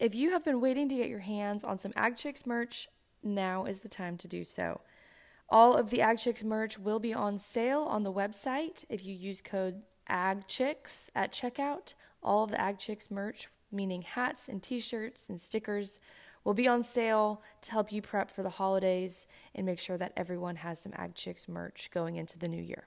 If you have been waiting to get your hands on some Ag Chicks merch, now is the time to do so. All of the Ag Chicks merch will be on sale on the website if you use code AGCHICKS at checkout. All of the Ag Chicks merch, meaning hats and t shirts and stickers, will be on sale to help you prep for the holidays and make sure that everyone has some Ag Chicks merch going into the new year.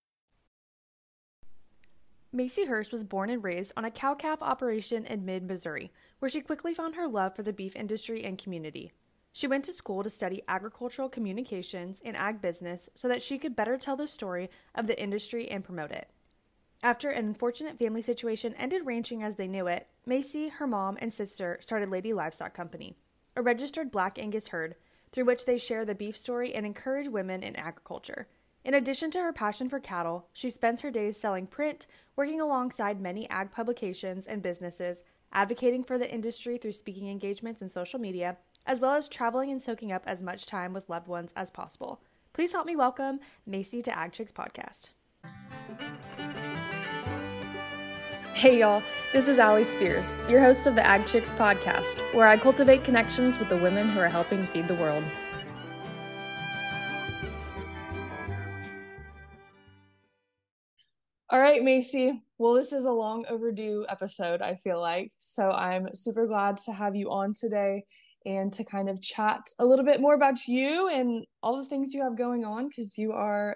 Macey Hurst was born and raised on a cow calf operation in mid Missouri, where she quickly found her love for the beef industry and community. She went to school to study agricultural communications and ag business so that she could better tell the story of the industry and promote it. After an unfortunate family situation ended ranching as they knew it, Macey, her mom, and sister started Lady Livestock Company, a registered Black Angus herd through which they share the beef story and encourage women in agriculture. In addition to her passion for cattle, she spends her days selling print, working alongside many ag publications and businesses, advocating for the industry through speaking engagements and social media, as well as traveling and soaking up as much time with loved ones as possible. Please help me welcome Macey to Ag Chicks Podcast. Hey y'all, this is Ally Spears, your host of the Ag Chicks Podcast, where I cultivate connections with the women who are helping feed the world. All right, Macey. Well, this is a long overdue episode, I feel like. So I'm super glad to have you on today and to kind of chat a little bit more about you and all the things you have going on because you are,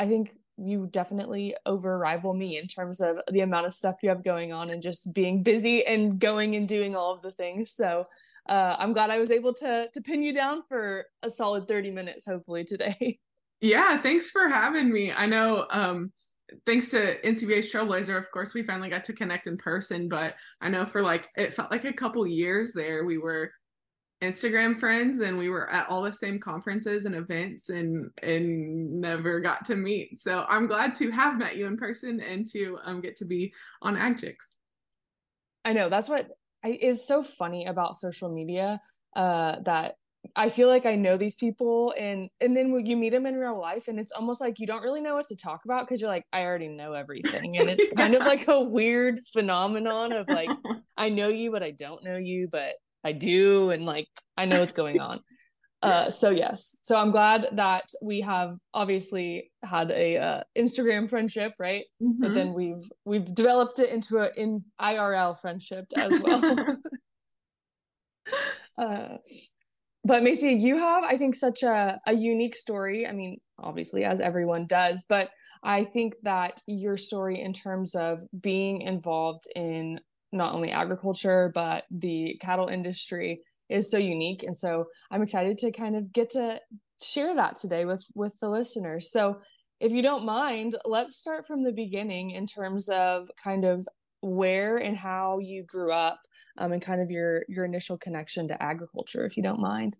I think, you definitely over rival me in terms of the amount of stuff you have going on and just being busy and going and doing all of the things. So uh, I'm glad I was able to to pin you down for a solid 30 minutes, hopefully today. Yeah, thanks for having me. I know um thanks to NCBA's Trailblazer, of course, we finally got to connect in person. But I know for like it felt like a couple years there, we were Instagram friends and we were at all the same conferences and events and and never got to meet. So I'm glad to have met you in person and to um get to be on Ag I know that's what is so funny about social media uh that I feel like I know these people and and then when you meet them in real life and it's almost like you don't really know what to talk about because you're like I already know everything and it's yeah. kind of like a weird phenomenon of like I know you but I don't know you but I do and like I know what's going on. Uh so yes. So I'm glad that we have obviously had a uh, Instagram friendship, right? Mm-hmm. But then we've we've developed it into a in IRL friendship as well. uh but Macey, you have, I think, such a, a unique story. I mean, obviously, as everyone does, but I think that your story, in terms of being involved in not only agriculture, but the cattle industry, is so unique. And so I'm excited to kind of get to share that today with with the listeners. So if you don't mind, let's start from the beginning in terms of kind of where and how you grew up um, and kind of your your initial connection to agriculture if you don't mind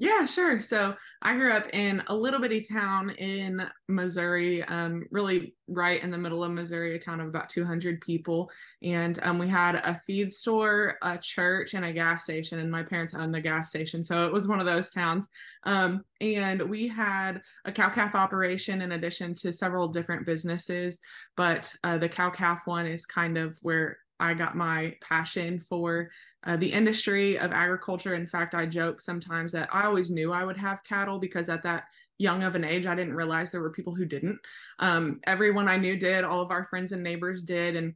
yeah, sure. So I grew up in a little bitty town in Missouri, um, really right in the middle of Missouri, a town of about 200 people. And um, we had a feed store, a church, and a gas station. And my parents owned the gas station. So it was one of those towns. Um, and we had a cow calf operation in addition to several different businesses. But uh, the cow calf one is kind of where I got my passion for uh, the industry of agriculture. In fact, I joke sometimes that I always knew I would have cattle because at that young of an age, I didn't realize there were people who didn't. Um, everyone I knew did, all of our friends and neighbors did. And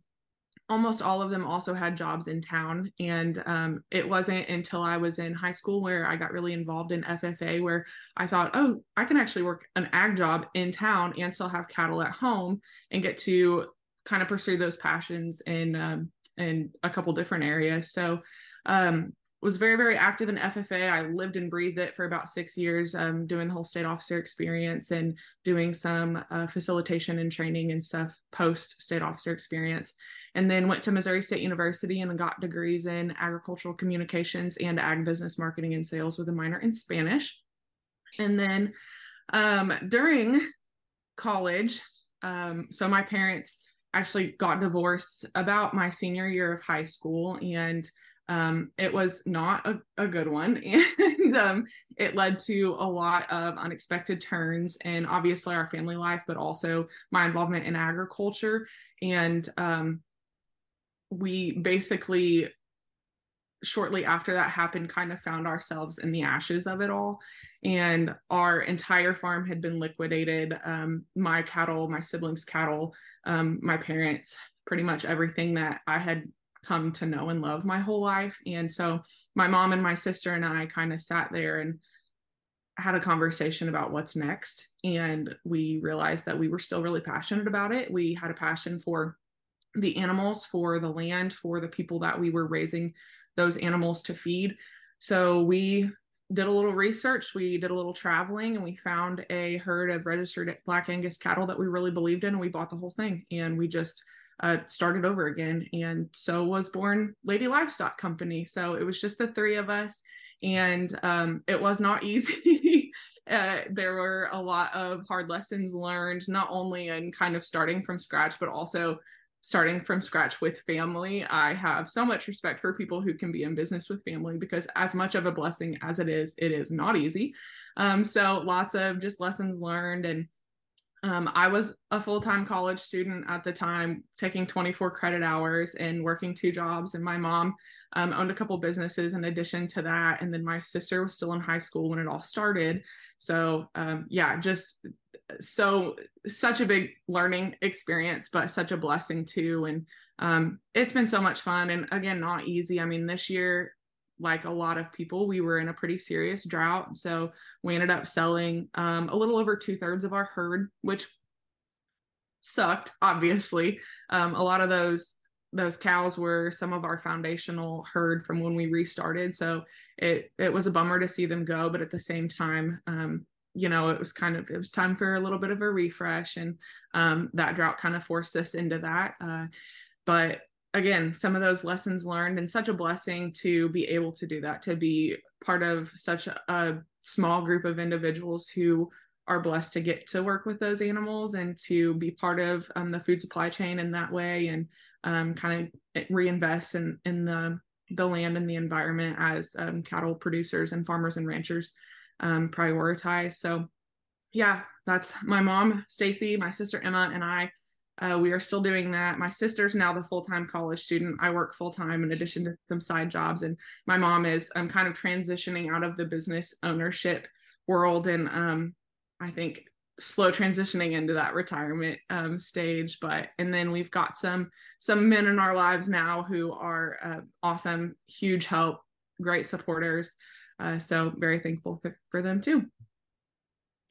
almost all of them also had jobs in town. And um, it wasn't until I was in high school where I got really involved in FFA, where I thought, oh, I can actually work an ag job in town and still have cattle at home and get to kind of pursue those passions in um, in a couple different areas. So um, was very very active in FFA. I lived and breathed it for about six years, um, doing the whole state officer experience and doing some uh, facilitation and training and stuff post state officer experience. and then went to Missouri State University and got degrees in agricultural communications and ag business marketing and sales with a minor in Spanish. And then um, during college, um, so my parents actually got divorced about my senior year of high school and um, it was not a, a good one. And um, it led to a lot of unexpected turns and obviously our family life but also my involvement in agriculture. And um, we basically shortly after that happened kind of found ourselves in the ashes of it all. And our entire farm had been liquidated. Um, my cattle my siblings cattle um, my parents pretty much everything that i had come to know and love my whole life. And so my mom and my sister and i kind of sat there and had a conversation about what's next. And we realized that we were still really passionate about it. We had a passion for the animals for the land for the people that we were raising those animals to feed. So we did a little research, we did a little traveling, and we found a herd of registered Black Angus cattle that we really believed in. And we bought the whole thing and we just uh, started over again. And so was born Lady Livestock Company. So it was just the three of us. And um, it was not easy. uh, there were a lot of hard lessons learned, not only in kind of starting from scratch, but also starting from scratch with family. I have so much respect for people who can be in business with family because, as much of a blessing as it is, it is not easy. Um, so, lots of just lessons learned. And um, I was a full time college student at the time, taking 24 credit hours and working two jobs. And my mom um, owned a couple businesses in addition to that. And then my sister was still in high school when it all started. So, um, yeah, just so such a big learning experience but such a blessing too. And um, it's been so much fun and again not easy. I mean this year like a lot of people we were in a pretty serious drought. So we ended up selling um, a little over two-thirds of our herd which sucked obviously. Um, a lot of those those cows were some of our foundational herd from when we restarted. So it it was a bummer to see them go but at the same time um, you know it was kind of it was time for a little bit of a refresh and um, that drought kind of forced us into that uh, but again some of those lessons learned and such a blessing to be able to do that to be part of such a, small group of individuals who are blessed to get to work with those animals and to be part of um, the food supply chain in that way. And um, kind of reinvest in in the the land and the environment as um, cattle producers and farmers and ranchers um, prioritize. So, yeah, that's my mom, Stacy, my sister Emma, and I. Uh, we are still doing that. My sister's now the full time college student. I work full time in addition to some side jobs, and my mom is um, kind of transitioning out of the business ownership world, and um, I think slow transitioning into that retirement um, stage. But and then we've got some some men in our lives now who are uh, awesome, huge help, great supporters. Uh, so very thankful for, for them too.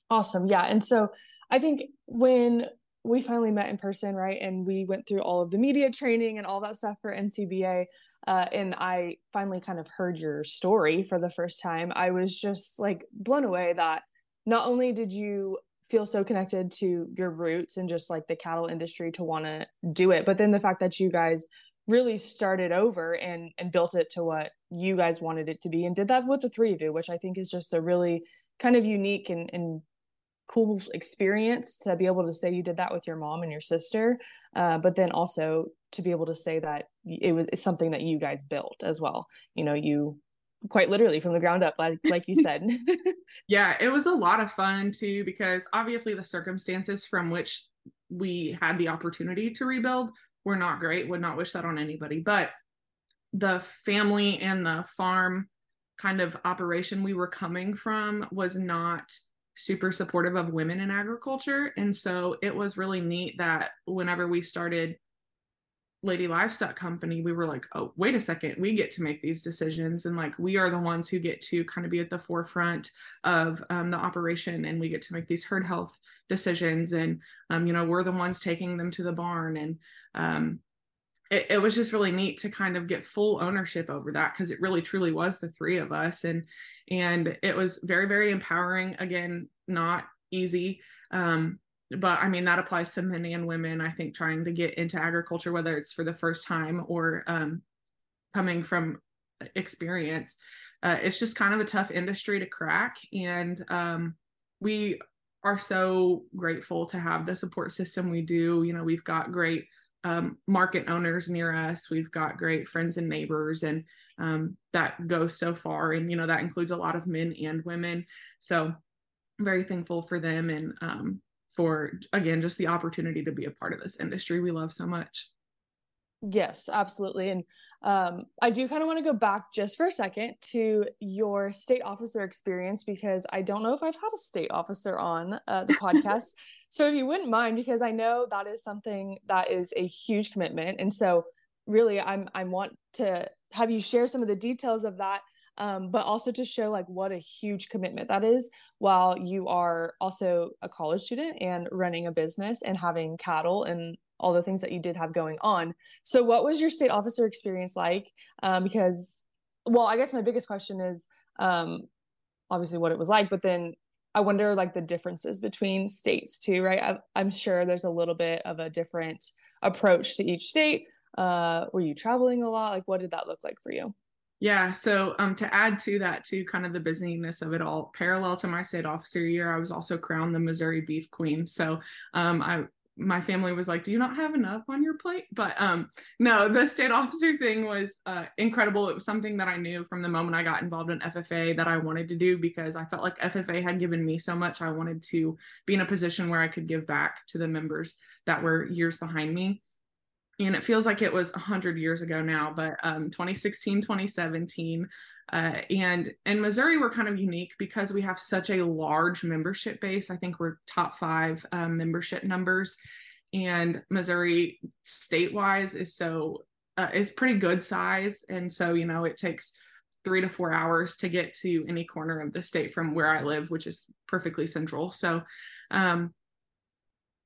Awesome. Yeah. And so I think when we finally met in person, right, and we went through all of the media training and all that stuff for NCBA, uh, and I finally kind of heard your story for the first time, I was just like blown away that not only did you feel so connected to your roots and just like the cattle industry to want to do it, but then the fact that you guys really started over and and built it to what you guys wanted it to be and did that with the three of you which i think is just a really kind of unique and, and cool experience to be able to say you did that with your mom and your sister uh, but then also to be able to say that it was something that you guys built as well. You know you quite literally from the ground up like like you said yeah it was a lot of fun too because obviously the circumstances from which we had the opportunity to rebuild were not great. Would not wish that on anybody. But the family and the farm kind of operation we were coming from was not super supportive of women in agriculture. And so it was really neat that whenever we started Lady Livestock Company, we were like, oh, wait a second, we get to make these decisions. And like, we are the ones who get to kind of be at the forefront of um, the operation and we get to make these herd health decisions. And, um, you know, we're the ones taking them to the barn. And um, it, it was just really neat to kind of get full ownership over that because it really truly was the three of us. And, and it was very, very empowering. Again, not easy. But I mean that applies to men and women. I think trying to get into agriculture, whether it's for the first time or um, coming from experience, uh, it's just kind of a tough industry to crack. And um, we are so grateful to have the support system we do. You know, we've got great um, market owners near us. We've got great friends and neighbors, and um, that goes so far. And you know, that includes a lot of men and women. So, very thankful for them and um, for again just the opportunity to be a part of this industry we love so much. Yes, absolutely. And um, I do kind of want to go back just for a second to your state officer experience because I don't know if I've had a state officer on uh, the podcast. so if you wouldn't mind, because I know that is something that is a huge commitment, and so really, I'm I want to have you share some of the details of that, um, but also to show like what a huge commitment that is while you are also a college student and running a business and having cattle and all the things that you did have going on. So, what was your state officer experience like? Um, because, well, I guess my biggest question is um, obviously what it was like, but then I wonder like the differences between states too, right? I, I'm sure there's a little bit of a different approach to each state. Uh, were you traveling a lot? Like, what did that look like for you? Yeah, so um, to add to that, to kind of the busyness of it all, parallel to my state officer year, I was also crowned the Missouri Beef Queen. So um, I my family was like, "Do you not have enough on your plate?" But um, no, the state officer thing was uh, incredible. It was something that I knew from the moment I got involved in FFA that I wanted to do because I felt like FFA had given me so much. I wanted to be in a position where I could give back to the members that were years behind me. And it feels like it was 100 years ago now, but um, 2016, 2017. Uh, and in Missouri, we're kind of unique because we have such a large membership base. I think we're top five um, membership numbers, and Missouri state-wise is so uh, is pretty good size, and so you know it takes three to four hours to get to any corner of the state from where I live, which is perfectly central. So um,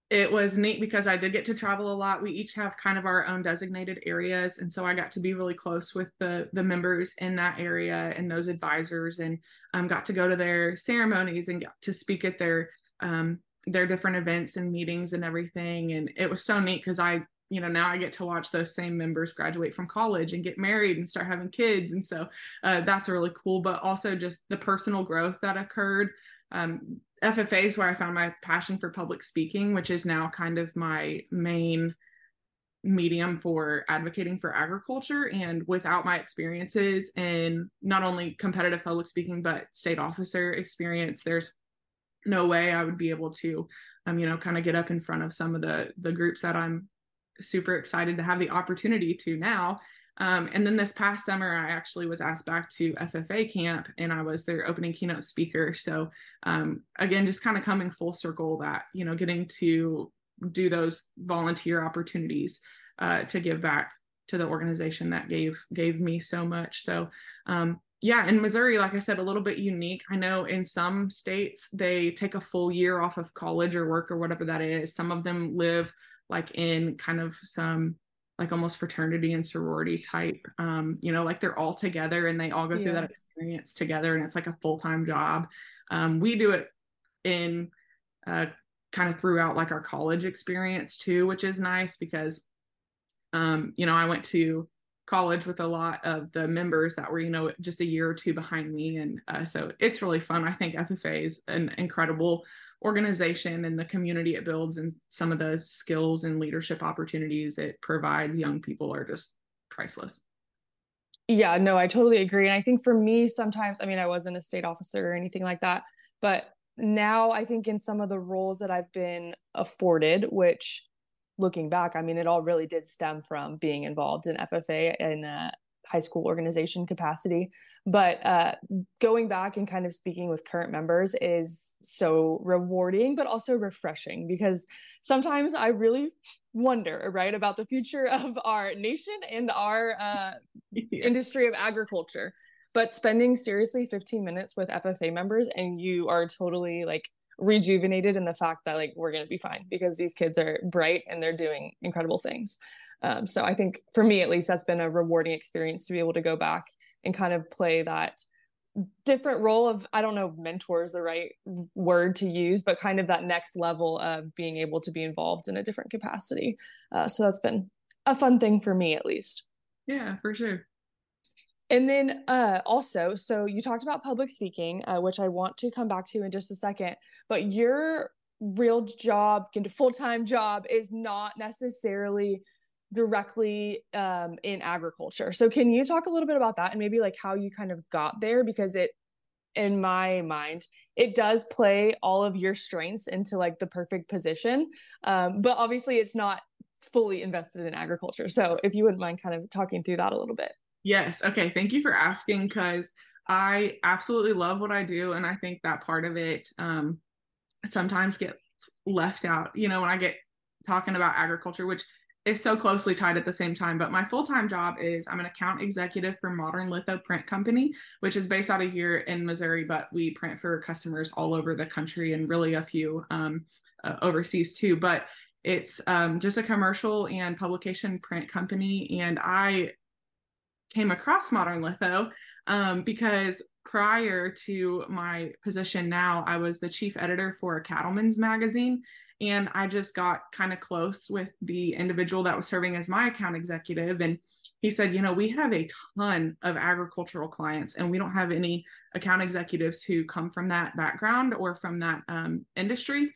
it was neat because I did get to travel a lot. We each have kind of our own designated areas, and so I got to be really close with the the members in that area and those advisors, and um, got to go to their ceremonies and got to speak at their um, their different events and meetings and everything. And it was so neat because I, you know, now I get to watch those same members graduate from college and get married and start having kids, and so uh, that's really cool. But also just the personal growth that occurred um, FFA is where I found my passion for public speaking, which is now kind of my main medium for advocating for agriculture. And without my experiences in not only competitive public speaking, but state officer experience, there's no way I would be able to, um, you know, kind of get up in front of some of the the groups that I'm super excited to have the opportunity to now um, and then this past summer, I actually was asked back to FFA camp and I was their opening keynote speaker. So, um, again, just kind of coming full circle that, you know, getting to do those volunteer opportunities uh, to give back to the organization that gave gave me so much. So, um, yeah, in Missouri, like I said, a little bit unique. I know in some states they take a full year off of college or work or whatever that is. Some of them live like in kind of some like almost fraternity and sorority type um you know like they're all together and they all go yeah. through that experience together and it's like a full-time job um we do it in uh kind of throughout like our college experience too which is nice because um you know I went to college with a lot of the members that were you know just a year or two behind me and uh, so it's really fun i think ffa is an incredible organization and the community it builds and some of the skills and leadership opportunities it provides young people are just priceless. Yeah, no, I totally agree. And I think for me, sometimes, I mean, I wasn't a state officer or anything like that, but now I think in some of the roles that I've been afforded, which looking back, I mean, it all really did stem from being involved in FFA and a high school organization capacity. But uh, going back and kind of speaking with current members is so rewarding but also refreshing because sometimes i really wonder right about the future of our nation and our uh, yeah. industry of agriculture. But spending seriously 15 minutes with ffa members and you are totally like rejuvenated in the fact that like we're going to be fine because these kids are bright and they're doing incredible things um, so i think for me at least that's been a rewarding experience to be able to go back and kind of play that different role of i don't know mentor is the right word to use but kind of that next level of being able to be involved in a different capacity. Uh, so that's been a fun thing for me at least. Yeah for sure. And then uh, also so you talked about public speaking uh, which i want to come back to in just a second but your real job full-time job is not necessarily directly um, in agriculture. So can you talk a little bit about that and maybe like how you kind of got there? Because it in my mind it does play all of your strengths into like the perfect position um, but obviously it's not fully invested in agriculture. So if you wouldn't mind kind of talking through that a little bit. Yes. Okay. Thank you for asking because i absolutely love what i do and i think that part of it um, sometimes gets left out. You know when i get talking about agriculture which is so closely tied at the same time. But my full time job is I'm an account executive for Modern Litho Print Company, which is based out of here in Missouri, but we print for customers all over the country and really a few um, uh, overseas too. But it's um, just a commercial and publication print company. And I came across Modern Litho um, because prior to my position now, I was the chief editor for a cattleman's magazine. And I just got kind of close with the individual that was serving as my account executive. And he said, You know, we have a ton of agricultural clients, and we don't have any account executives who come from that background or from that um, industry.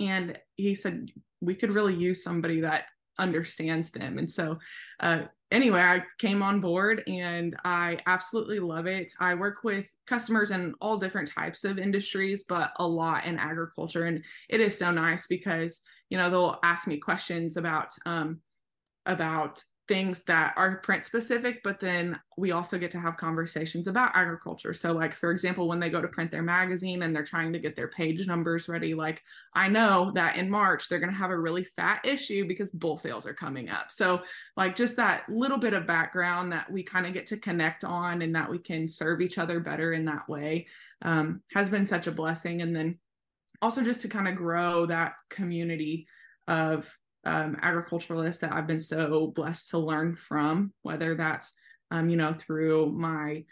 And he said, We could really use somebody that understands them. And so, uh, anyway, I came on board and I absolutely love it. I work with customers in all different types of industries, but a lot in agriculture. And it is so nice because, you know, they'll ask me questions about, um, about things that are print specific, but then we also get to have conversations about agriculture. So, like, for example, when they go to print their magazine and they're trying to get their page numbers ready, like, I know that in March they're going to have a really fat issue because bull sales are coming up. So, like, just that little bit of background that we kind of get to connect on and that we can serve each other better in that way um, has been such a blessing. And then also just to kind of grow that community of um, agriculturalists that I've been so blessed to learn from, whether that's, um, you know, through my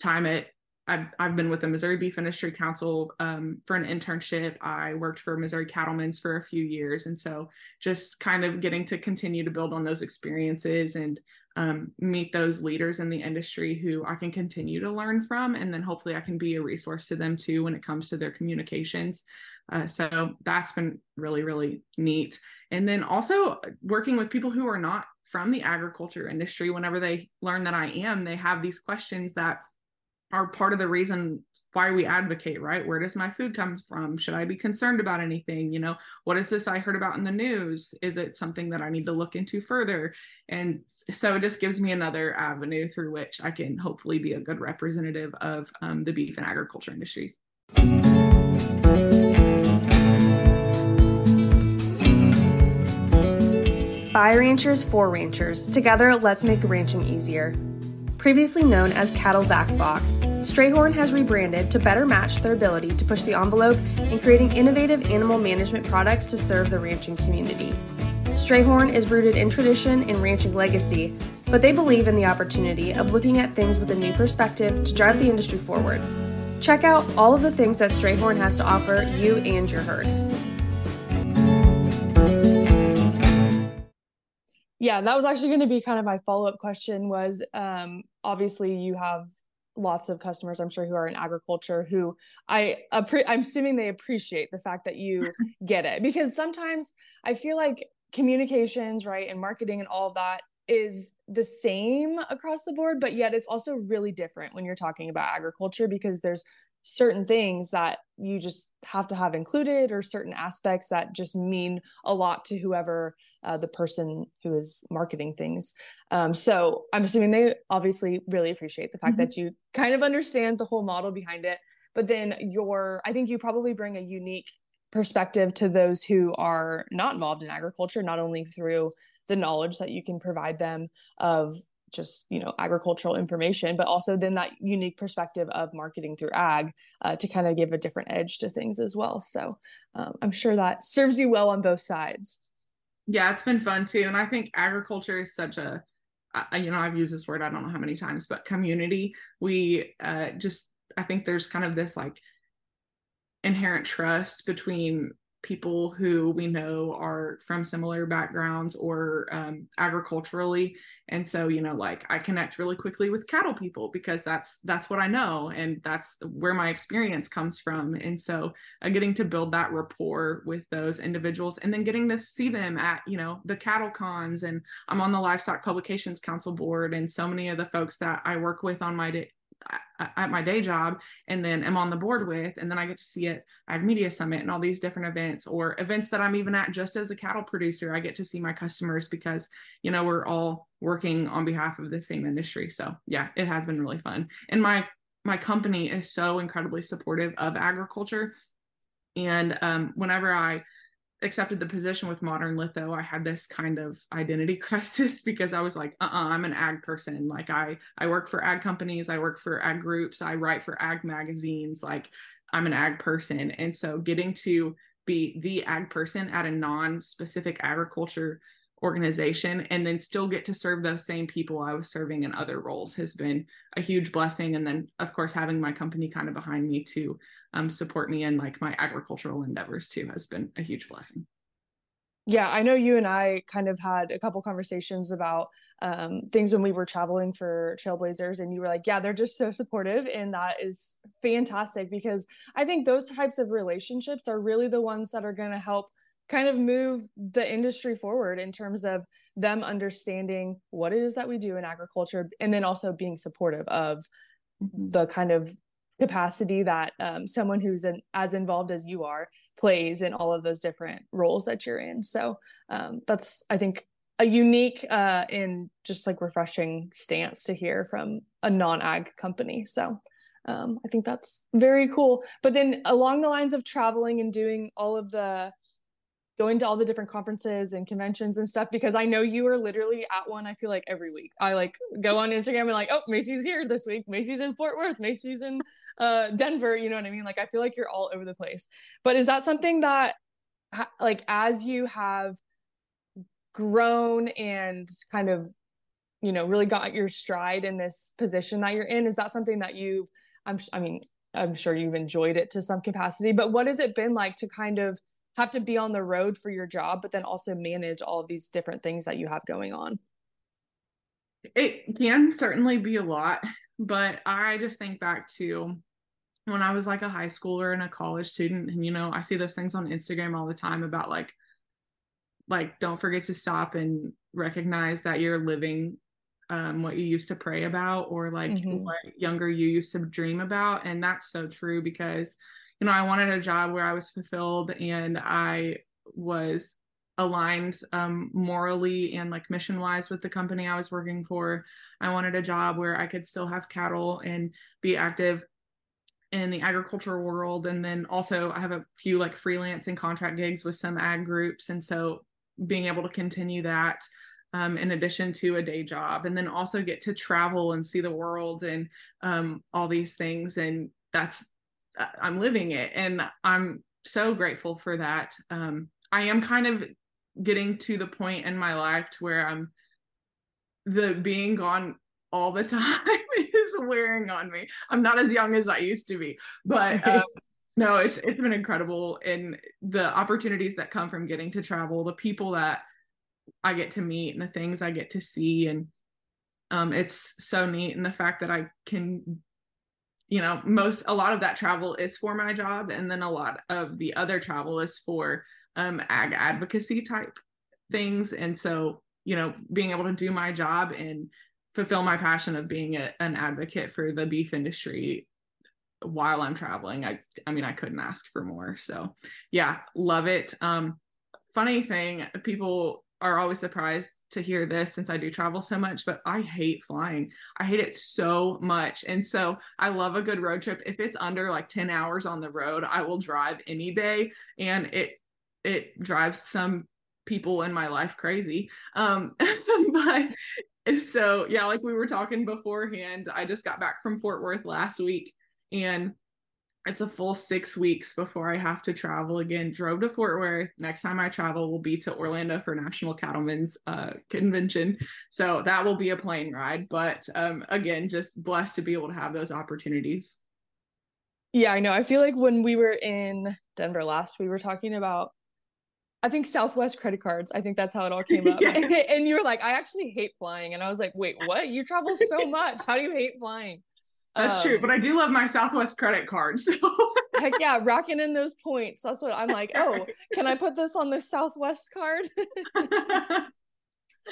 time at, I've, I've been with the Missouri Beef Industry Council um, for an internship. I worked for Missouri Cattlemen's for a few years. And so just kind of getting to continue to build on those experiences and um, meet those leaders in the industry who I can continue to learn from. And then hopefully I can be a resource to them too when it comes to their communications. Uh, so that's been really, really neat. And then also working with people who are not from the agriculture industry, whenever they learn that I am, they have these questions that are part of the reason why we advocate, right? Where does my food come from? Should I be concerned about anything? You know, what is this I heard about in the news? Is it something that I need to look into further? And so it just gives me another avenue through which I can hopefully be a good representative of um, the beef and agriculture industries. By ranchers for ranchers. Together, let's make ranching easier. Previously known as Cattle Vac Box, Strayhorn has rebranded to better match their ability to push the envelope in creating innovative animal management products to serve the ranching community. Strayhorn is rooted in tradition and ranching legacy, but they believe in the opportunity of looking at things with a new perspective to drive the industry forward. Check out all of the things that Strayhorn has to offer you and your herd. Yeah that was actually going to be kind of my follow-up question was um, obviously you have lots of customers i'm sure who are in agriculture who i appre- i'm assuming they appreciate the fact that you get it because sometimes i feel like communications right and marketing and all of that is the same across the board but yet it's also really different when you're talking about agriculture because there's certain things that you just have to have included or certain aspects that just mean a lot to whoever uh, the person who is marketing things um, so i'm assuming they obviously really appreciate the fact mm-hmm. that you kind of understand the whole model behind it but then your i think you probably bring a unique perspective to those who are not involved in agriculture not only through the knowledge that you can provide them of just you know agricultural information but also then that unique perspective of marketing through ag uh, to kind of give a different edge to things as well. So um, i'm sure that serves you well on both sides. Yeah it's been fun too and i think agriculture is such a you know i've used this word i don't know how many times but community. We uh, just I think there's kind of this like inherent trust between people who we know are from similar backgrounds or um, agriculturally. And so you know like i connect really quickly with cattle people because that's that's what i know and that's where my experience comes from. And so uh, getting to build that rapport with those individuals and then getting to see them at you know the cattle cons and i'm on the livestock publications council board and so many of the folks that i work with on my at my day job and then am on the board with and then i get to see it ag media summit and all these different events or events that i'm even at just as a cattle producer i get to see my customers because you know we're all working on behalf of the same industry. So yeah it has been really fun. And my my company is so incredibly supportive of agriculture. And um, whenever i accepted the position with modern litho i had this kind of identity crisis because i was like uh-uh i'm an ag person. Like i i work for ag companies i work for ag groups i write for ag magazines. Like i'm an ag person. And so getting to be the ag person at a non-specific agriculture organization and then still get to serve those same people I was serving in other roles has been a huge blessing. And then, of course, having my company kind of behind me to um, support me in like my agricultural endeavors too has been a huge blessing. Yeah, I know you and I kind of had a couple conversations about um, things when we were traveling for Trailblazers, and you were like, "Yeah, they're just so supportive," and that is fantastic because I think those types of relationships are really the ones that are going to help kind of move the industry forward in terms of them understanding what it is that we do in agriculture and then also being supportive of mm-hmm. the kind of capacity that um, someone who's an, as involved as you are plays in all of those different roles that you're in. So um, that's i think a unique uh, and just like refreshing stance to hear from a non-ag company. So um, i think that's very cool. But then along the lines of traveling and doing all of the going to all the different conferences and conventions and stuff because I know you are literally at one. I feel like every week I like go on Instagram and like, oh, Macey's here this week. Macey's in Fort Worth. Macey's in uh, Denver. You know what I mean? Like I feel like you're all over the place. But is that something that, like, as you have grown and kind of, you know, really got your stride in this position that you're in, is that something that you've? I'm. I mean, I'm sure you've enjoyed it to some capacity. But what has it been like to kind of have to be on the road for your job, but then also manage all of these different things that you have going on? It can certainly be a lot, but I just think back to when I was like a high schooler and a college student, and you know, I see those things on Instagram all the time about like, like don't forget to stop and recognize that you're living um, what you used to pray about or like mm-hmm. what younger you used to dream about and that's so true because you know, I wanted a job where I was fulfilled and I was aligned um, morally and like mission wise with the company I was working for. I wanted a job where I could still have cattle and be active in the agricultural world. And then also, I have a few like freelance and contract gigs with some ag groups. And so, being able to continue that um, in addition to a day job, and then also get to travel and see the world and um, all these things. And that's I'm living it and I'm so grateful for that. Um, I am kind of getting to the point in my life to where I'm the being gone all the time is wearing on me. I'm not as young as I used to be, but um, no, it's it's been incredible and the opportunities that come from getting to travel, the people that I get to meet and the things I get to see and um, it's so neat and the fact that I can you know most a lot of that travel is for my job and then a lot of the other travel is for um ag advocacy type things. And so you know being able to do my job and fulfill my passion of being a, an advocate for the beef industry while i'm traveling i i mean i couldn't ask for more. So yeah love it. Um funny thing people are always surprised to hear this since I do travel so much, but I hate flying. I hate it so much. And so I love a good road trip. If it's under like 10 hours on the road, I will drive any day. And it it drives some people in my life crazy. Um but so yeah, like we were talking beforehand, I just got back from Fort Worth last week and it's a full six weeks before I have to travel again. Drove to Fort Worth. Next time I travel will be to Orlando for National Cattlemen's uh, Convention. So that will be a plane ride. But um, again, just blessed to be able to have those opportunities. Yeah, I know. I feel like when we were in Denver last, we were talking about I think Southwest credit cards. I think that's how it all came up. and, and, you were like, I actually hate flying. And I was like, wait, what? You travel so much. How do you hate flying? That's um, true. But I do love my Southwest credit card. So heck yeah, rocking in those points. That's what I'm like. Oh, can I put this on the Southwest card?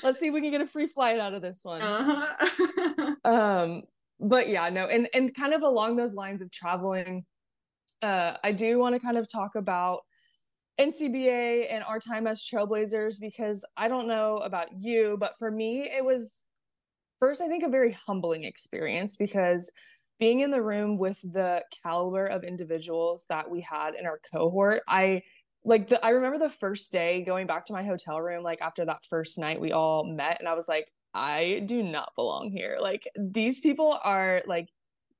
Let's see if we can get a free flight out of this one. Uh-huh. um, but yeah, no, and and kind of along those lines of traveling, uh, I do want to kind of talk about NCBA and our time as trailblazers because I don't know about you, but for me, it was first, I think, a very humbling experience because being in the room with the caliber of individuals that we had in our cohort, I like the I remember the first day going back to my hotel room, like after that first night we all met, and I was like, I do not belong here. Like these people are like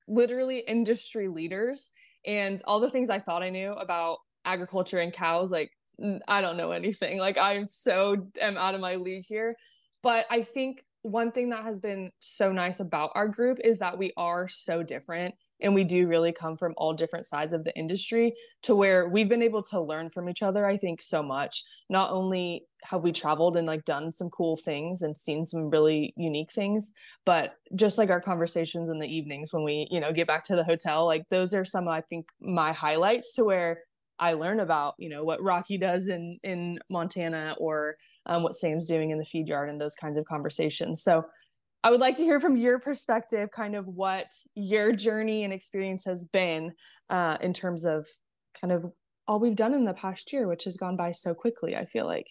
literally industry leaders and all the things I thought I knew about agriculture and cows like I don't know anything. Like I'm so am out of my league here. But I think one thing that has been so nice about our group is that we are so different and we do really come from all different sides of the industry to where we've been able to learn from each other i think so much. Not only have we traveled and like done some cool things and seen some really unique things but just like our conversations in the evenings when we you know get back to the hotel like those are some i think my highlights to where i learn about you know what rocky does in in montana or um, what sam's doing in the feed yard and those kinds of conversations so I would like to hear from your perspective, kind of what your journey and experience has been uh, in terms of kind of all we've done in the past year, which has gone by so quickly. I feel like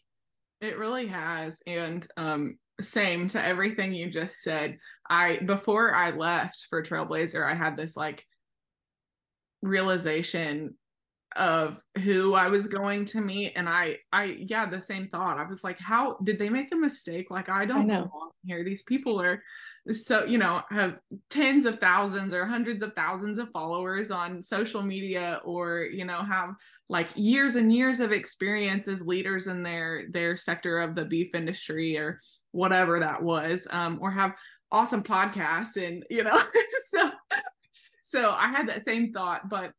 it really has, and um, same to everything you just said. I before I left for Trailblazer, I had this like realization of who I was going to meet and I I yeah the same thought. I was like how did they make a mistake? Like I don't I know. belong here. These people are so you know have tens of thousands or hundreds of thousands of followers on social media or you know have like years and years of experience as leaders in their their sector of the beef industry or whatever that was um or have awesome podcasts and you know so so I had that same thought but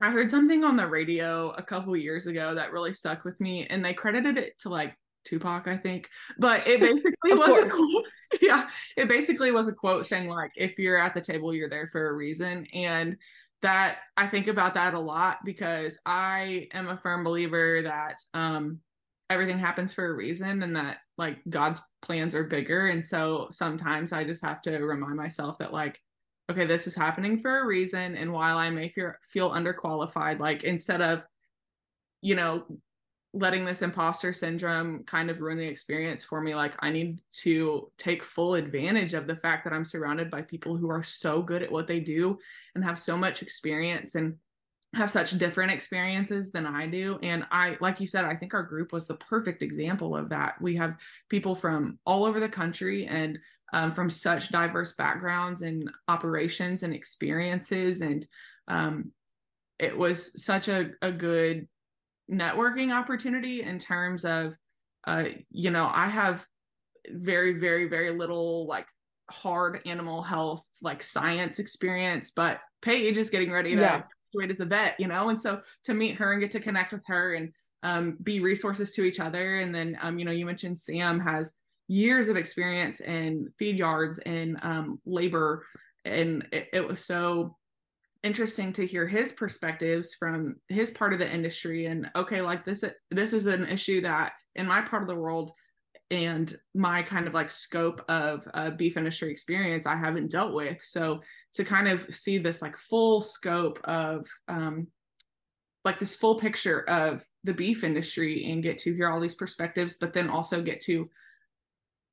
I heard something on the radio a couple years ago that really stuck with me, and they credited it to like Tupac, I think. But it basically was course. a quote. Yeah, it basically was a quote saying like, "If you're at the table, you're there for a reason." And that I think about that a lot because I am a firm believer that um, everything happens for a reason, and that like God's plans are bigger. And so sometimes I just have to remind myself that like okay, this is happening for a reason. And while I may feel, feel underqualified, like instead of, you know, letting this imposter syndrome kind of ruin the experience for me, like I need to take full advantage of the fact that I'm surrounded by people who are so good at what they do and have so much experience and have such different experiences than I do. And I, like you said, I think our group was the perfect example of that. We have people from all over the country and um, from such diverse backgrounds and operations and experiences. And um, it was such a, a good networking opportunity in terms of, uh, you know, I have very, very, very little like hard animal health, like science experience, but Paige is getting ready to yeah. graduate as a vet, you know? And so to meet her and get to connect with her and um, be resources to each other. And then, um, you know, you mentioned Sam has years of experience in feed yards and um, labor. And it, it, was so interesting to hear his perspectives from his part of the industry and okay like this this is an issue that in my part of the world and my kind of like scope of uh, beef industry experience i haven't dealt with. So to kind of see this like full scope of um like this full picture of the beef industry and get to hear all these perspectives but then also get to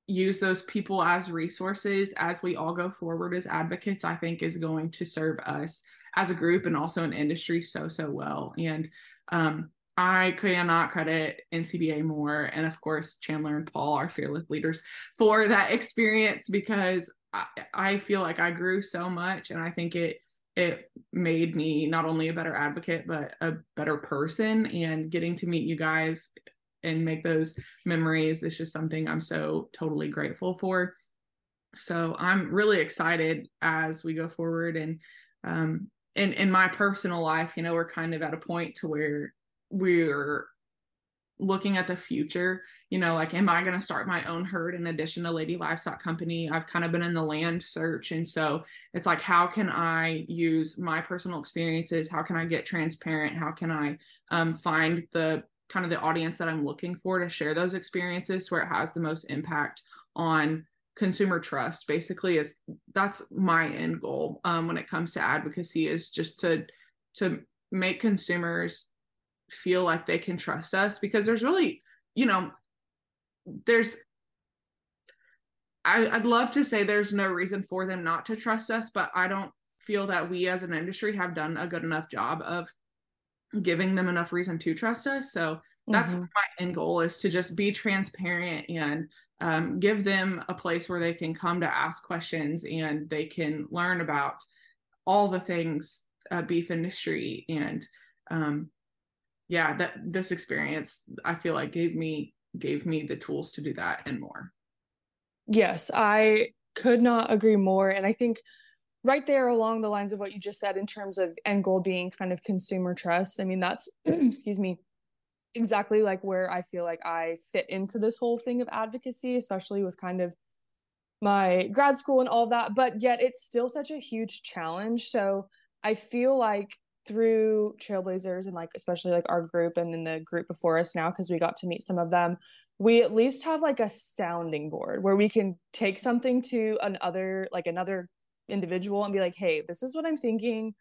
use those people as resources as we all go forward as advocates, I think is going to serve us as a group and also an industry so, so well. And um, I cannot credit NCBA more. And of course, Chandler and Paul, our fearless leaders, for that experience because I, I feel like I grew so much and I think it it made me not only a better advocate but a better person and getting to meet you guys and make those memories is just something I'm so totally grateful for. So I'm really excited as we go forward and um, in in my personal life you know we're kind of at a point to where we're looking at the future you know like am i going to start my own herd in addition to lady livestock company? I've kind of been in the land search and so it's like how can i use my personal experiences? How can i get transparent? How can i um, find the kind of the audience that i'm looking for to share those experiences where it has the most impact on consumer trust basically is that's my end goal um, when it comes to advocacy is just to to make consumers feel like they can trust us because there's really you know there's I, I'd love to say there's no reason for them not to trust us, but I don't feel that we as an industry have done a good enough job of giving them enough reason to trust us. So that's mm-hmm. my end goal is to just be transparent and um, give them a place where they can come to ask questions and they can learn about all the things uh, beef industry and um, yeah that this experience i feel like gave me gave me the tools to do that and more yes i could not agree more and i think right there along the lines of what you just said in terms of end goal being kind of consumer trust. I mean that's excuse me exactly like where i feel like i fit into this whole thing of advocacy especially with kind of my grad school and all that but yet it's still such a huge challenge. So i feel like through trailblazers and like especially like our group and then the group before us now because we got to meet some of them we at least have like a sounding board where we can take something to another like another individual and be like hey this is what i'm thinking.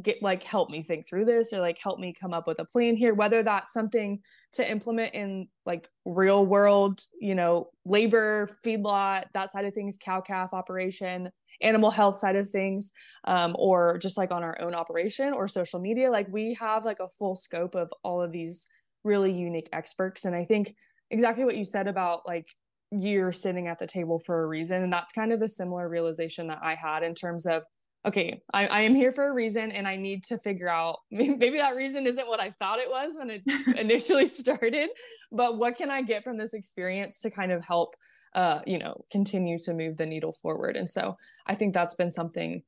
Get like help me think through this or like help me come up with a plan here. Whether that's something to implement in like real world you know labor feedlot that side of things cow calf operation animal health side of things um, or just like on our own operation or social media like we have like a full scope of all of these really unique experts. And i think exactly what you said about like you're sitting at the table for a reason and that's kind of a similar realization that i had in terms of okay I, I am here for a reason and i need to figure out maybe that reason isn't what i thought it was when it initially started but what can i get from this experience to kind of help uh, you know, continue to move the needle forward. And so I think that's been something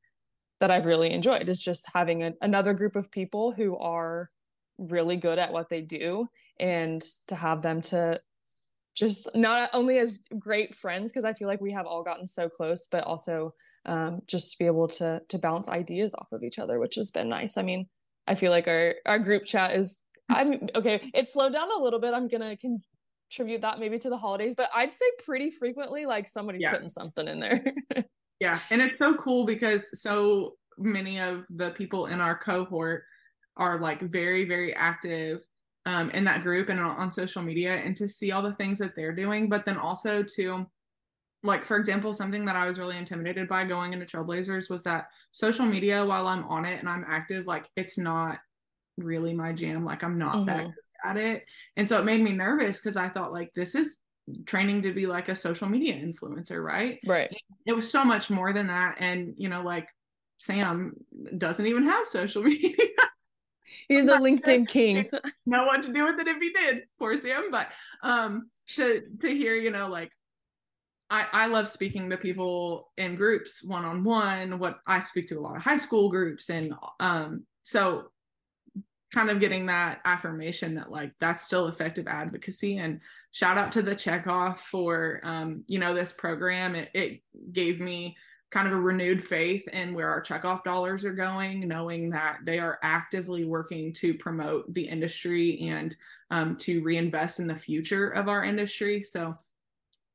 that I've really enjoyed is just having a, another group of people who are really good at what they do and to have them to just not only as great friends because I feel like we have all gotten so close, but also um, just to be able to to bounce ideas off of each other, which has been nice. I mean, I feel like our our group chat is I'm okay. It slowed down a little bit. I'm gonna contribute that maybe to the holidays, but I'd say pretty frequently like somebody's yeah. putting something in there. yeah. And it's so cool because so many of the people in our cohort are like very, very active um, in that group and on, on social media and to see all the things that they're doing, but then also to like for example something that i was really intimidated by going into trailblazers was that social media while i'm on it and i'm active like it's not really my jam like i'm not mm-hmm. that at it. And so it made me nervous because I thought like this is training to be like a social media influencer, right? Right. It was so much more than that. And you know, like Sam doesn't even have social media. He's a LinkedIn king. know what to do with it if he did. Poor Sam. But um to to hear, you know, like I, I love speaking to people in groups one on one. What I speak to a lot of high school groups, and um, so kind of getting that affirmation that like that's still effective advocacy and shout out to the checkoff for um, you know this program it, it gave me kind of a renewed faith in where our checkoff dollars are going knowing that they are actively working to promote the industry and um, to reinvest in the future of our industry. So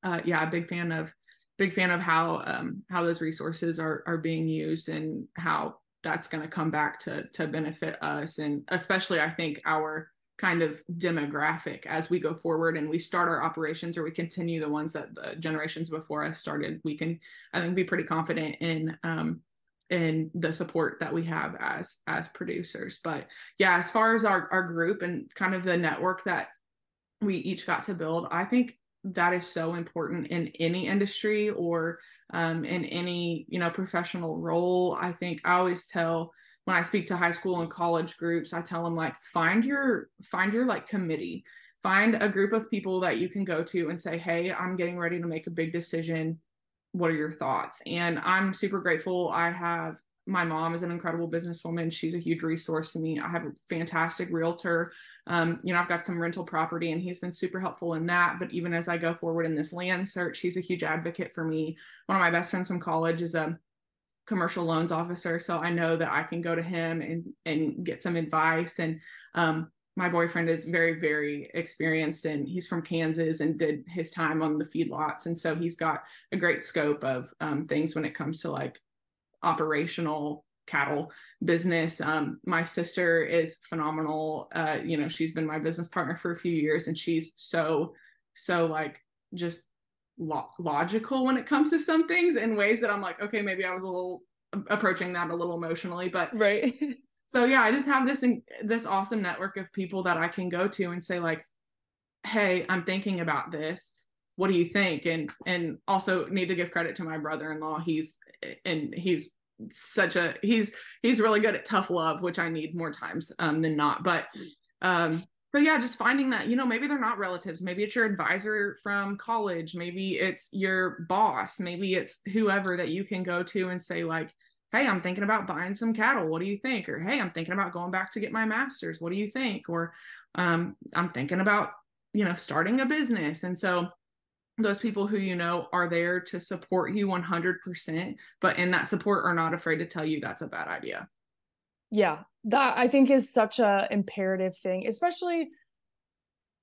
uh, yeah big fan of big fan of how um, how those resources are are being used and how that's going to come back to to benefit us. And especially i think our kind of demographic as we go forward and we start our operations or we continue the ones that the generations before us started we can i think be pretty confident in um in the support that we have as as producers. But yeah as far as our our group and kind of the network that we each got to build i think that is so important in any industry or um, in any you know professional role. I think i always tell when i speak to high school and college groups i tell them like find your find your like committee find a group of people that you can go to and say hey i'm getting ready to make a big decision what are your thoughts and i'm super grateful i have my mom is an incredible businesswoman. She's a huge resource to me. I have a fantastic realtor. Um, you know, I've got some rental property and he's been super helpful in that. But even as I go forward in this land search, he's a huge advocate for me. One of my best friends from college is a commercial loans officer. So I know that I can go to him and and get some advice. And um, my boyfriend is very, very experienced and he's from Kansas and did his time on the feedlots. And so he's got a great scope of um, things when it comes to like operational cattle business. Um, my sister is phenomenal. Uh, you know, she's been my business partner for a few years and she's so, so like just lo- logical when it comes to some things in ways that I'm like, okay, maybe I was a little approaching that a little emotionally, but right. so yeah, I just have this in- this awesome network of people that I can go to and say like, hey, I'm thinking about this. What do you think? And and also need to give credit to my brother-in-law. He's and he's such a he's he's really good at tough love, which I need more times um, than not. But um, but yeah, just finding that, you know, maybe they're not relatives. Maybe it's your advisor from college. Maybe it's your boss. Maybe it's whoever that you can go to and say, like, hey, I'm thinking about buying some cattle. What do you think? Or hey, I'm thinking about going back to get my master's. What do you think? Or um, I'm thinking about, you know, starting a business. And so those people who you know are there to support you 100%, but in that support are not afraid to tell you that's a bad idea. Yeah, that I think is such a imperative thing, especially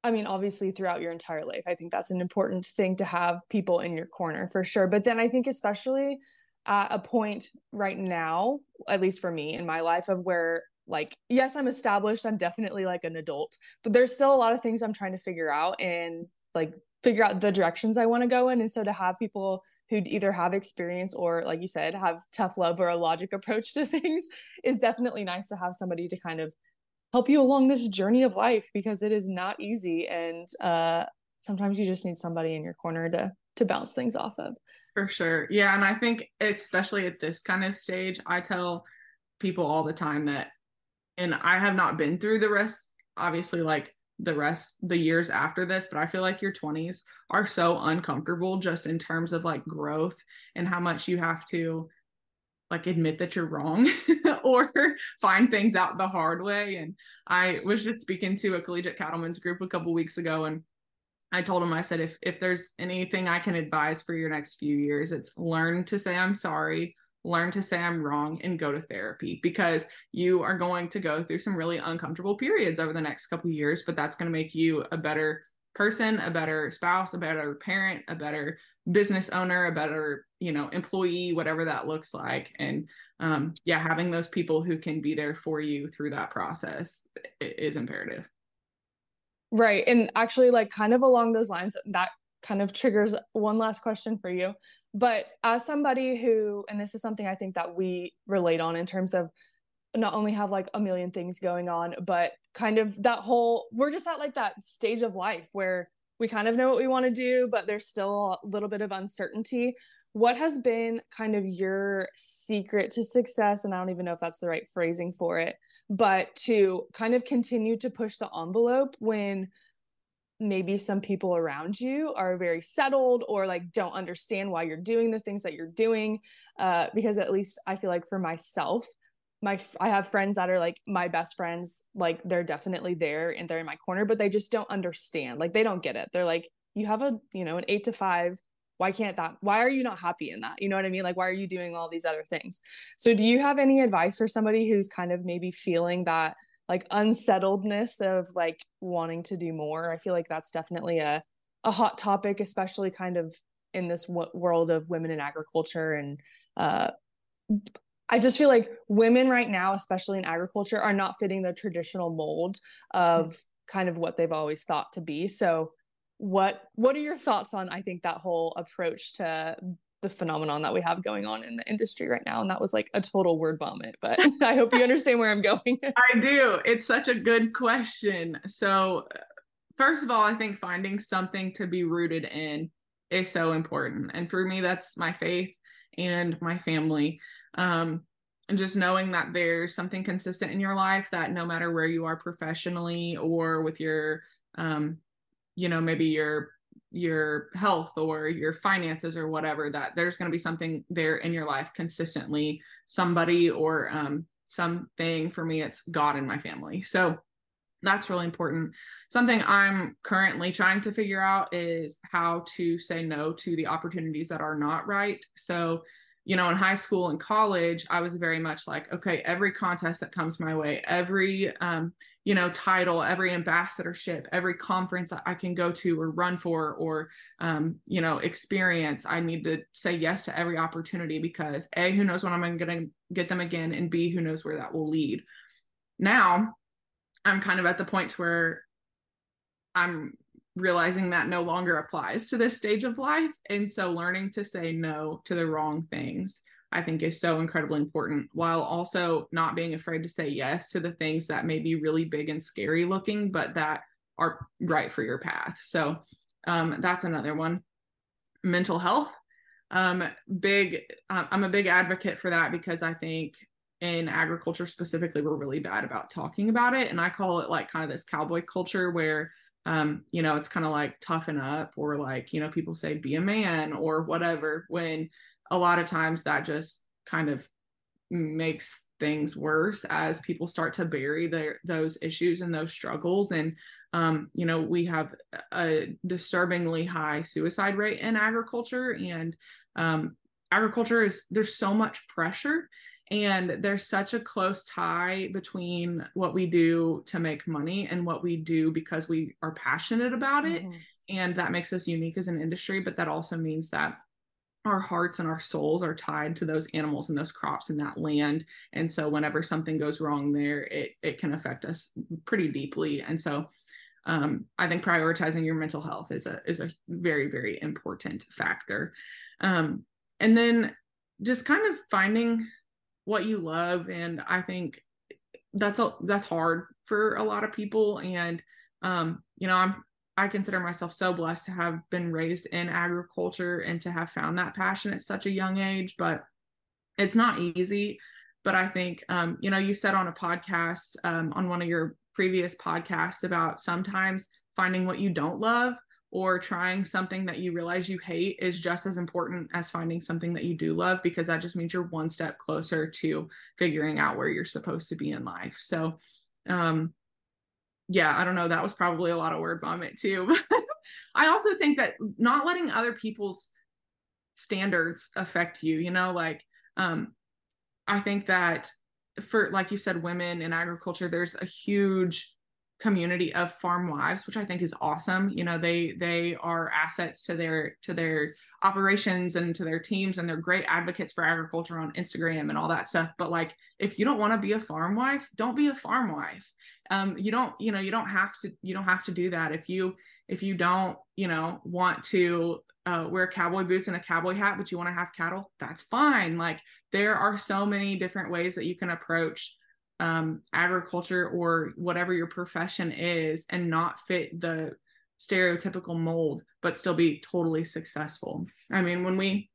I mean, obviously throughout your entire life. I think that's an important thing to have people in your corner for sure. But then I think especially at a point right now, at least for me in my life of where like yes, I'm established, I'm definitely like an adult, but there's still a lot of things I'm trying to figure out and like figure out the directions I want to go in and so to have people who either have experience or like you said have tough love or a logic approach to things is definitely nice to have somebody to kind of help you along this journey of life because it is not easy and uh sometimes you just need somebody in your corner to to bounce things off of. For sure. Yeah and i think especially at this kind of stage i tell people all the time that and i have not been through the rest obviously like the rest the years after this but i feel like your 20s are so uncomfortable just in terms of like growth and how much you have to like admit that you're wrong or find things out the hard way. And i was just speaking to a collegiate cattlemen's group a couple weeks ago and i told them i said if if there's anything i can advise for your next few years it's learn to say i'm sorry learn to say I'm wrong and go to therapy because you are going to go through some really uncomfortable periods over the next couple years, but that's going to make you a better person, a better spouse, a better parent, a better business owner, a better, you know, employee, whatever that looks like. And um, yeah, having those people who can be there for you through that process is imperative. Right. And actually, like, kind of along those lines, that kind of triggers one last question for you. But as somebody who, and this is something I think that we relate on in terms of not only have like a million things going on, but kind of that whole, we're just at like that stage of life where we kind of know what we want to do, but there's still a little bit of uncertainty. What has been kind of your secret to success? And I don't even know if that's the right phrasing for it, but to kind of continue to push the envelope when maybe some people around you are very settled or like don't understand why you're doing the things that you're doing uh because at least i feel like for myself my i have friends that are like my best friends like they're definitely there and they're in my corner but they just don't understand like they don't get it. They're like you have a you know an 8 to 5 why can't that why are you not happy in that? You know what i mean? Like why are you doing all these other things? So do you have any advice for somebody who's kind of maybe feeling that like unsettledness of like wanting to do more. I feel like that's definitely a a hot topic, especially kind of in this w- world of women in agriculture and uh, I just feel like women right now, especially in agriculture, are not fitting the traditional mold of kind of what they've always thought to be. So, what what are your thoughts on I think that whole approach to the phenomenon that we have going on in the industry right now. And that was like a total word vomit, but I hope you understand where I'm going. I do. It's such a good question. So, first of all, I think finding something to be rooted in is so important. And for me, that's my faith and my family. Um, and just knowing that there's something consistent in your life that no matter where you are professionally or with your, um, you know, maybe your your health or your finances or whatever that there's going to be something there in your life consistently. Somebody or um, something for me it's god and my family. So that's really important. Something i'm currently trying to figure out is how to say no to the opportunities that are not right. So you know, in high school and college, I was very much like, okay, every contest that comes my way, every, um, you know, title, every ambassadorship, every conference I can go to or run for or, um, you know, experience, I need to say yes to every opportunity because A, who knows when I'm going to get them again, and B, who knows where that will lead. Now, I'm kind of at the point where I'm realizing that no longer applies to this stage of life. And so learning to say no to the wrong things, I think is so incredibly important, while also not being afraid to say yes to the things that may be really big and scary looking, but that are right for your path. So um, that's another one. Mental health. Um, big, uh, I'm a big advocate for that because I think in agriculture specifically, we're really bad about talking about it. And I call it like kind of this cowboy culture where um, you know, it's kind of like toughen up or like, you know, people say be a man or whatever, when a lot of times that just kind of makes things worse as people start to bury their those issues and those struggles and um, you know we have a disturbingly high suicide rate in agriculture and um, agriculture is there's so much pressure and there's such a close tie between what we do to make money and what we do because we are passionate about it. Mm-hmm. And that makes us unique as an industry. But that also means that our hearts and our souls are tied to those animals and those crops and that land. And so whenever something goes wrong there, it, it can affect us pretty deeply. And so um, I think prioritizing your mental health is a is a very, very important factor. Um, and then just kind of finding what you love and i think that's a that's hard for a lot of people and um you know i'm i consider myself so blessed to have been raised in agriculture and to have found that passion at such a young age but it's not easy but i think um you know you said on a podcast um on one of your previous podcasts about sometimes finding what you don't love or trying something that you realize you hate is just as important as finding something that you do love because that just means you're one step closer to figuring out where you're supposed to be in life. So, um, yeah, I don't know. That was probably a lot of word vomit too. I also think that not letting other people's standards affect you, you know, like, um, I think that for, like you said, women in agriculture, there's a huge community of farm wives which i think is awesome. You know they they are assets to their to their operations and to their teams and they're great advocates for agriculture on instagram and all that stuff. But like if you don't want to be a farm wife don't be a farm wife. Um you don't you know you don't have to you don't have to do that. If you if you don't you know want to uh, wear cowboy boots and a cowboy hat but you want to have cattle that's fine. Like there are so many different ways that you can approach um, agriculture or whatever your profession is and not fit the stereotypical mold but still be totally successful. I mean when we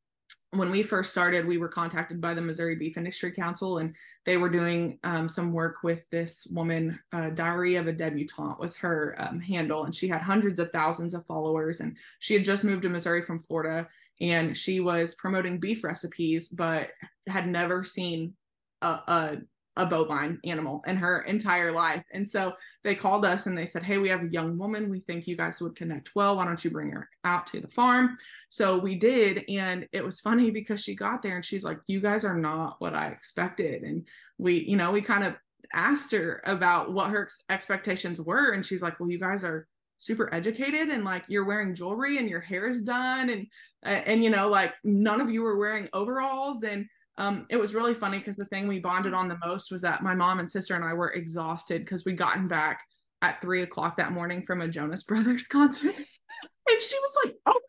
when we first started we were contacted by the missouri beef industry council and they were doing um, some work with this woman uh, diary of a debutante was her um, handle. And she had hundreds of thousands of followers and she had just moved to missouri from florida and she was promoting beef recipes but had never seen a, a a bovine animal in her entire life. And so they called us and they said, Hey, we have a young woman. We think you guys would connect well. Why don't you bring her out to the farm? So we did. And it was funny because she got there and she's like, You guys are not what I expected. And we, you know, we kind of asked her about what her ex- expectations were. And she's like, Well, you guys are super educated and like you're wearing jewelry and your hair is done and and you know like none of you are wearing overalls and um, it was really funny because the thing we bonded on the most was that my mom and sister and I were exhausted because we'd gotten back at three o'clock that morning from a Jonas Brothers concert. and she was like, Oh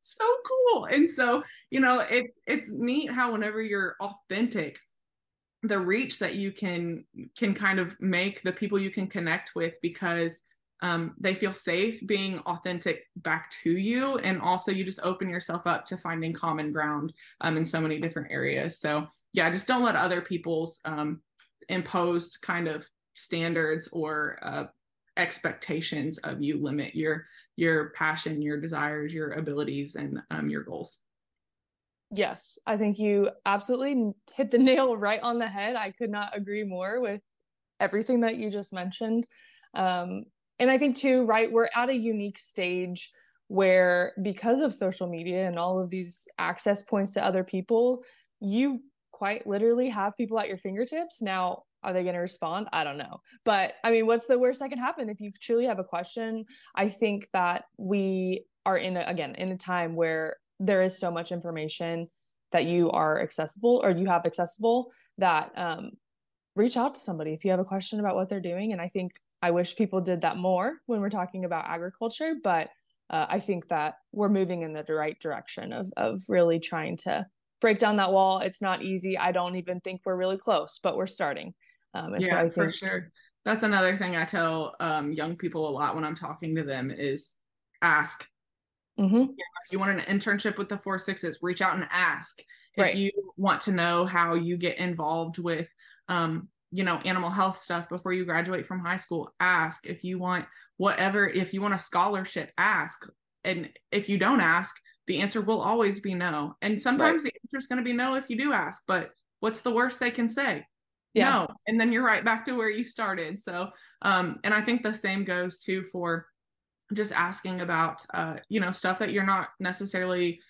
so cool. And so, you know, it it's neat how whenever you're authentic, the reach that you can can kind of make the people you can connect with because um, they feel safe being authentic back to you. And also you just open yourself up to finding common ground um, in so many different areas. So yeah just don't let other people's um, imposed kind of standards or uh, expectations of you limit your your passion your desires your abilities and um, your goals. Yes i think you absolutely hit the nail right on the head. I could not agree more with everything that you just mentioned. Um, and i think too right we're at a unique stage where because of social media and all of these access points to other people you quite literally have people at your fingertips. Now are they going to respond? I don't know. But i mean what's the worst that can happen? If you truly have a question i think that we are in a, again in a time where there is so much information that you are accessible or you have accessible that um, reach out to somebody if you have a question about what they're doing. And i think i wish people did that more when we're talking about agriculture but uh, I think that we're moving in the right direction of of really trying to break down that wall. It's not easy. I don't even think we're really close, but we're starting. Um, yeah, so think- for sure. That's another thing I tell um, young people a lot when I'm talking to them is ask. Mm-hmm. You know, if you want an internship with the four sixes, reach out and ask. Right. If you want to know how you get involved with um, you know animal health stuff before you graduate from high school ask if you want whatever if you want a scholarship ask. And if you don't ask the answer will always be no. And sometimes right. the answer is going to be no if you do ask but what's the worst they can say? Yeah. no. And then you're right back to where you started. So um and i think the same goes too for just asking about uh you know stuff that you're not necessarily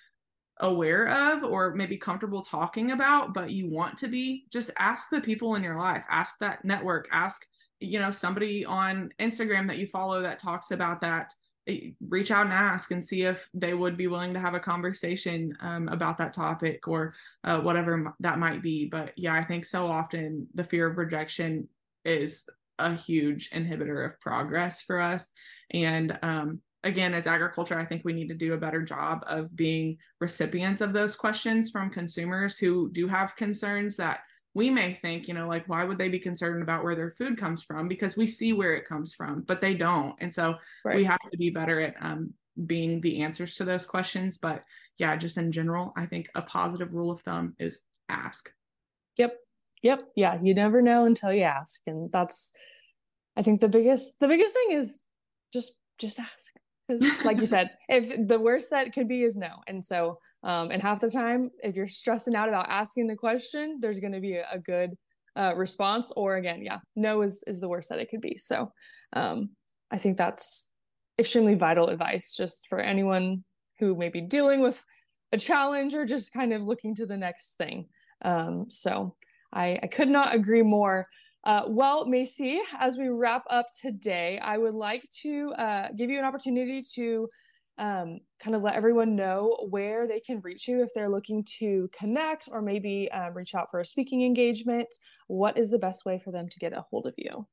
aware of or maybe comfortable talking about but you want to be just ask the people in your life ask that network ask you know somebody on instagram that you follow that talks about that eh, reach out and ask and see if they would be willing to have a conversation um, about that topic or uh, whatever that might be. But yeah i think so often the fear of rejection is a huge inhibitor of progress for us. And um, again, as agriculture, I think we need to do a better job of being recipients of those questions from consumers who do have concerns that we may think, you know, like, why would they be concerned about where their food comes from? Because we see where it comes from, but they don't. And so right. we have to be better at um, being the answers to those questions. But yeah, just in general, I think a positive rule of thumb is ask. Yep. Yep. Yeah. You never know until you ask. And that's, I think the biggest, the biggest thing is just, just ask because like you said if the worst that could be is no. And so um, and half the time if you're stressing out about asking the question there's going to be a, a good uh, response or again yeah no is is the worst that it could be. So um, i think that's extremely vital advice just for anyone who may be dealing with a challenge or just kind of looking to the next thing. Um, so I, I could not agree more uh, well, Macey, as we wrap up today, I would like to uh, give you an opportunity to um, kind of let everyone know where they can reach you if they're looking to connect or maybe uh, reach out for a speaking engagement. What is the best way for them to get a hold of you?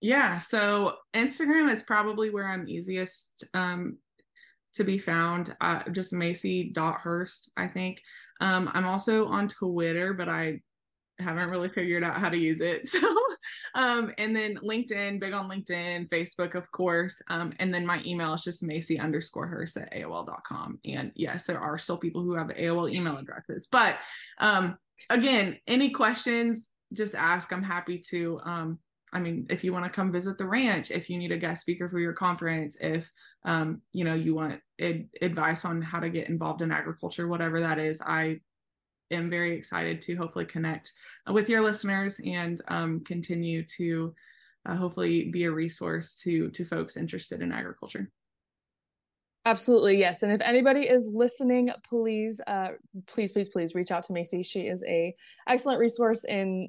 Yeah, so Instagram is probably where I'm easiest um, to be found. Uh, just Macey.Hurst, I think. Um, I'm also on Twitter, but I haven't really figured out how to use it. So, um, and then LinkedIn, big on LinkedIn, Facebook, of course. Um, and then my email is just Macey underscore Hurst at AOL.com. And yes, there are still people who have AOL email addresses. But um, again, any questions, just ask. I'm happy to. Um, I mean, if you want to come visit the ranch, if you need a guest speaker for your conference, if um, you know you want ad- advice on how to get involved in agriculture, whatever that is, I am very excited to hopefully connect with your listeners and um, continue to uh, hopefully be a resource to to folks interested in agriculture. Absolutely, yes. And if anybody is listening, please, uh, please, please, please reach out to Macey. She is a excellent resource in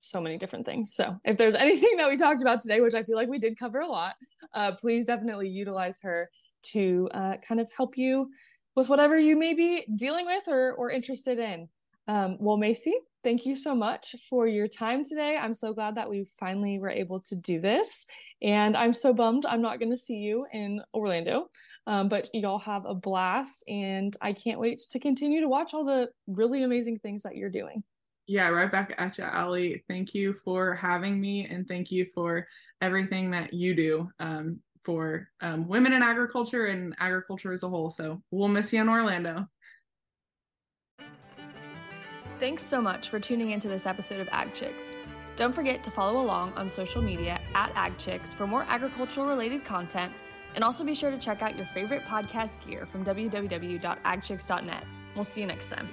so many different things. So if there's anything that we talked about today, which I feel like we did cover a lot, uh, please definitely utilize her to uh, kind of help you with whatever you may be dealing with or, or interested in. Um, well, Macey, thank you so much for your time today. I'm so glad that we finally were able to do this. And I'm so bummed I'm not going to see you in Orlando. Um, but y'all have a blast. And I can't wait to continue to watch all the really amazing things that you're doing. Yeah, right back at you, Ally. Thank you for having me and thank you for everything that you do. Um, for um, women in agriculture and agriculture as a whole. So we'll miss you in Orlando. Thanks so much for tuning into this episode of Ag Chicks. Don't forget to follow along on social media at AgChicks for more agricultural related content, and also be sure to check out your favorite podcast gear from www.agchicks.net. We'll see you next time.